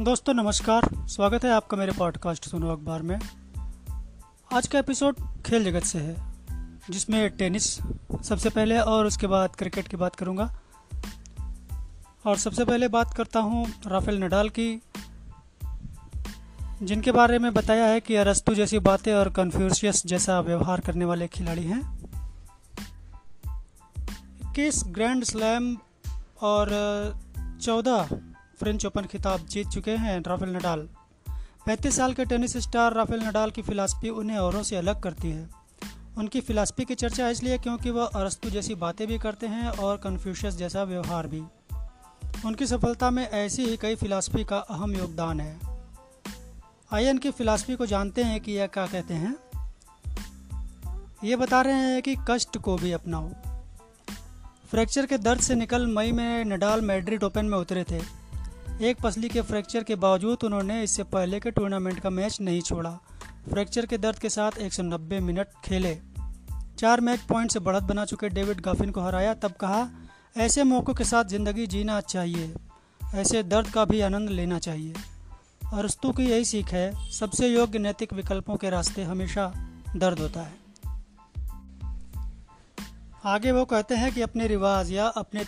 दोस्तों, नमस्कार। स्वागत है आपका मेरे पॉडकास्ट सुनो अखबार में। आज का एपिसोड खेल जगत से है, जिसमें टेनिस सबसे पहले और उसके बाद क्रिकेट की बात करूँगा। और सबसे पहले बात करता हूँ राफेल नडाल की, जिनके बारे में बताया है कि अरस्तु जैसी बातें और कन्फ्यूशियस जैसा व्यवहार करने वाले खिलाड़ी हैं। इक्कीस ग्रैंड स्लैम और, चौदह फ्रेंच ओपन खिताब जीत चुके हैं राफेल नडाल। 35 साल के टेनिस स्टार राफेल नडाल की फिलासफी उन्हें औरों से अलग करती है। उनकी फिलासफी की चर्चा इसलिए क्योंकि वह अरस्तु जैसी बातें भी करते हैं और कन्फ्यूशियस जैसा व्यवहार भी। उनकी सफलता में ऐसी ही कई फिलासफी का अहम योगदान है। आइए इनकी फिलासफी को जानते हैं कि यह क्या कहते हैं? ये बता रहे हैं कि कष्ट को भी अपनाओ। फ्रैक्चर के दर्द से निकल मई में नडाल मैड्रिड ओपन में उतरे थे। एक पसली के फ्रैक्चर के बावजूद उन्होंने इससे पहले के टूर्नामेंट का मैच नहीं छोड़ा। फ्रैक्चर के दर्द के साथ 190 मिनट खेले। चार मैच पॉइंट से बढ़त बना चुके डेविड गाफिन को हराया, तब कहा, ऐसे मौक़ों के साथ ज़िंदगी जीना चाहिए। ऐसे दर्द का भी आनंद लेना चाहिए। अरस्तु की यही सीख है, सबसे योग्य नैतिक विकल्पों के रास्ते हमेशा दर्द होता है। आगे वो कहते हैं कि अपने रिवाज या अपने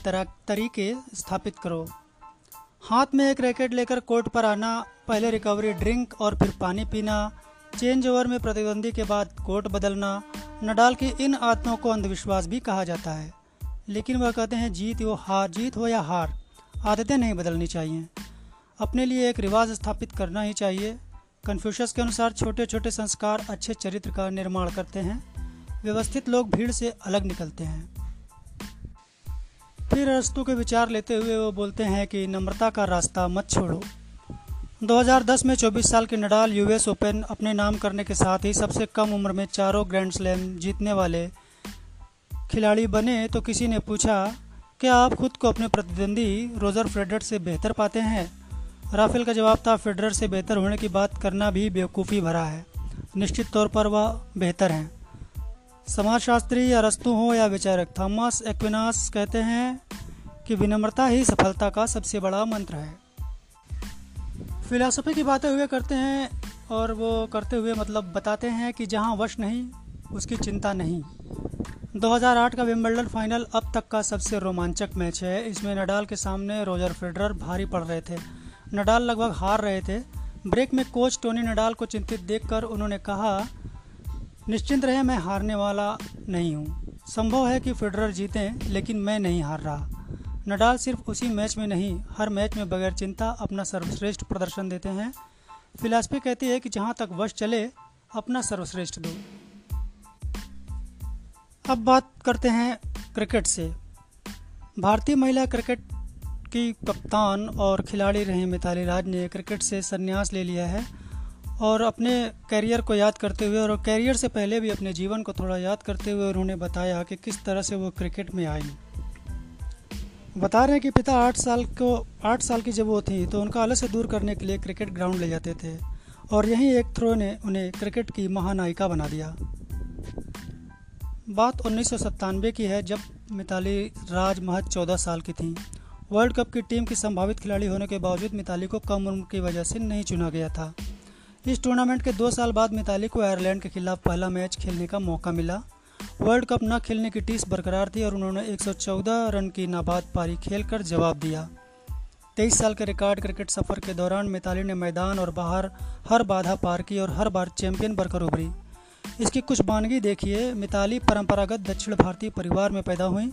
तरीके स्थापित करो। हाथ में एक रैकेट लेकर कोर्ट पर आना, पहले रिकवरी ड्रिंक और फिर पानी पीना, चेंज ओवर में प्रतिद्वंदी के बाद कोर्ट बदलना, नडाल की इन आदतों को अंधविश्वास भी कहा जाता है। लेकिन वह कहते हैं, जीत हो हार, जीत हो या हार, आदतें नहीं बदलनी चाहिए। अपने लिए एक रिवाज स्थापित करना ही चाहिए। कन्फ्यूशस के अनुसार छोटे छोटे संस्कार अच्छे चरित्र का निर्माण करते हैं। व्यवस्थित लोग भीड़ से अलग निकलते हैं। फिर अरस्तु के विचार लेते हुए वो बोलते हैं कि नम्रता का रास्ता मत छोड़ो। 2010 में 24 साल के नडाल यूएस ओपन अपने नाम करने के साथ ही सबसे कम उम्र में चारों ग्रैंड स्लैम जीतने वाले खिलाड़ी बने तो किसी ने पूछा, क्या आप खुद को अपने प्रतिद्वंदी रोजर फेडरर से बेहतर पाते हैं? राफेल का जवाब था, फेडरर से बेहतर होने की बात करना भी बेवकूफ़ी भरा है। निश्चित तौर पर वह बेहतर हैं। समाजशास्त्री अरस्तु हो या विचारक थॉमस एक्विनास कहते हैं कि विनम्रता ही सफलता का सबसे बड़ा मंत्र है। फिलासफी की बातें हुए करते हैं और वो करते हुए मतलब बताते हैं कि जहाँ वश नहीं, उसकी चिंता नहीं। 2008 का विम्बल्डन फाइनल अब तक का सबसे रोमांचक मैच है। इसमें नडाल के सामने रोजर फेडरर भारी पड़ रहे थे। नडाल लगभग हार रहे थे। ब्रेक में कोच टोनी नडाल को चिंतित देखकर उन्होंने कहा निश्चिंत रहे, मैं हारने वाला नहीं हूँ। संभव है कि फेडरर जीतें, लेकिन मैं नहीं हार रहा। नडाल सिर्फ़ उसी मैच में नहीं, हर मैच में बगैर चिंता अपना सर्वश्रेष्ठ प्रदर्शन देते हैं। फिलासफी कहती है कि जहाँ तक वश चले, अपना सर्वश्रेष्ठ दो। अब बात करते हैं क्रिकेट से। भारतीय महिला क्रिकेट की कप्तान और खिलाड़ी रही मिताली राज ने क्रिकेट से संन्यास ले लिया है। और अपने कैरियर को याद करते हुए और कैरियर से पहले भी अपने जीवन को थोड़ा याद करते हुए उन्होंने बताया कि किस तरह से वो क्रिकेट में आई बता रहे हैं कि पिता आठ साल को, आठ साल की जब वो थी तो उनका आलस से दूर करने के लिए क्रिकेट ग्राउंड ले जाते थे और यहीं एक थ्रो ने उन्हें क्रिकेट की महानायिका बना दिया। बात उन्नीस सौ सतानवे की है, जब मिताली राज महज चौदह साल की थी। वर्ल्ड कप की टीम की संभावित खिलाड़ी होने के बावजूद मिताली को कम उम्र की वजह से नहीं चुना गया था। इस टूर्नामेंट के दो साल बाद मिताली को आयरलैंड के खिलाफ पहला मैच खेलने का मौका मिला। वर्ल्ड कप न खेलने की टीस बरकरार थी और उन्होंने 114 रन की नाबाद पारी खेलकर जवाब दिया। तेईस साल के रिकॉर्ड क्रिकेट सफ़र के दौरान मिताली ने मैदान और बाहर हर बाधा पार की और हर बार चैंपियन बनकर उभरी। इसकी कुछ बानगी देखिए, मिताली परंपरागत दक्षिण भारतीय परिवार में पैदा हुई।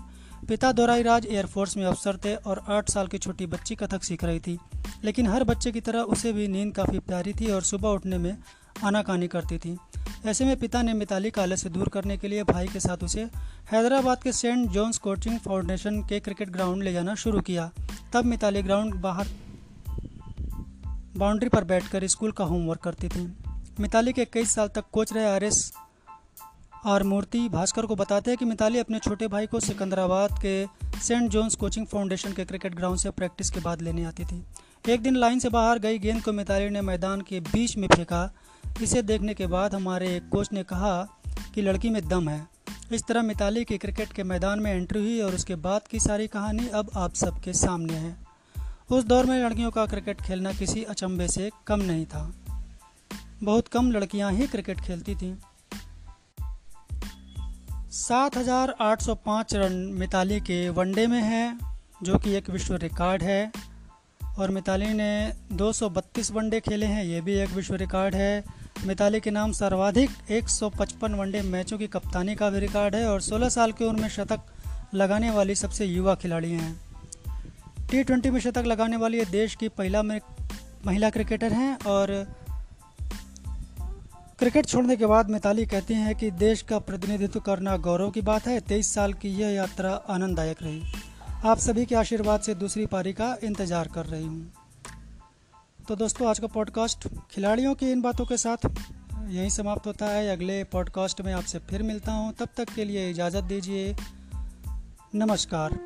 पिता दोराई राज एयरफोर्स में अफसर थे और आठ साल की छोटी बच्ची कथक सीख रही थी। लेकिन हर बच्चे की तरह उसे भी नींद काफ़ी प्यारी थी और सुबह उठने में आनाकानी करती थी। ऐसे में पिता ने मिताली काले से दूर करने के लिए भाई के साथ उसे हैदराबाद के सेंट जॉन्स कोचिंग फाउंडेशन के क्रिकेट ग्राउंड ले जाना शुरू किया। तब मिताली ग्राउंड बाहर बाउंड्री पर बैठकर स्कूल का होमवर्क करती थी। मिताली के इक्कीस साल तक कोच रहे आर एस और मूर्ति भास्कर को बताते हैं कि मिताली अपने छोटे भाई को सिकंदराबाद के सेंट जॉन्स कोचिंग फाउंडेशन के क्रिकेट ग्राउंड से प्रैक्टिस के बाद लेने आती थी। एक दिन लाइन से बाहर गई गेंद को मिताली ने मैदान के बीच में फेंका। इसे देखने के बाद हमारे एक कोच ने कहा कि लड़की में दम है। इस तरह मिताली की क्रिकेट के मैदान में एंट्री हुई और उसके बाद की सारी कहानी अब आप सबके सामने है। उस दौर में लड़कियों का क्रिकेट खेलना किसी अचंभे से कम नहीं था। बहुत कम लड़कियाँ ही क्रिकेट खेलती थीं। 7,805 रन मिताली के वनडे में हैं जो कि एक विश्व रिकॉर्ड है। और मिताली ने 232 वनडे खेले हैं ये भी एक विश्व रिकॉर्ड है। मिताली के नाम सर्वाधिक 155 वनडे मैचों की कप्तानी का भी रिकॉर्ड है और 16 साल की उम्र में शतक लगाने वाली सबसे युवा खिलाड़ी हैं। टी ट्वेंटी में शतक लगाने वाली देश की पहला महिला क्रिकेटर हैं और क्रिकेट छोड़ने के बाद मिताली कहती हैं कि देश का प्रतिनिधित्व करना गौरव की बात है। तेईस साल की यह यात्रा आनंददायक रही। आप सभी के आशीर्वाद से दूसरी पारी का इंतज़ार कर रही हूँ। तो दोस्तों, आज का पॉडकास्ट खिलाड़ियों की इन बातों के साथ यहीं समाप्त होता है। अगले पॉडकास्ट में आपसे फिर मिलता हूँ। तब तक के लिए इजाज़त दीजिए। नमस्कार।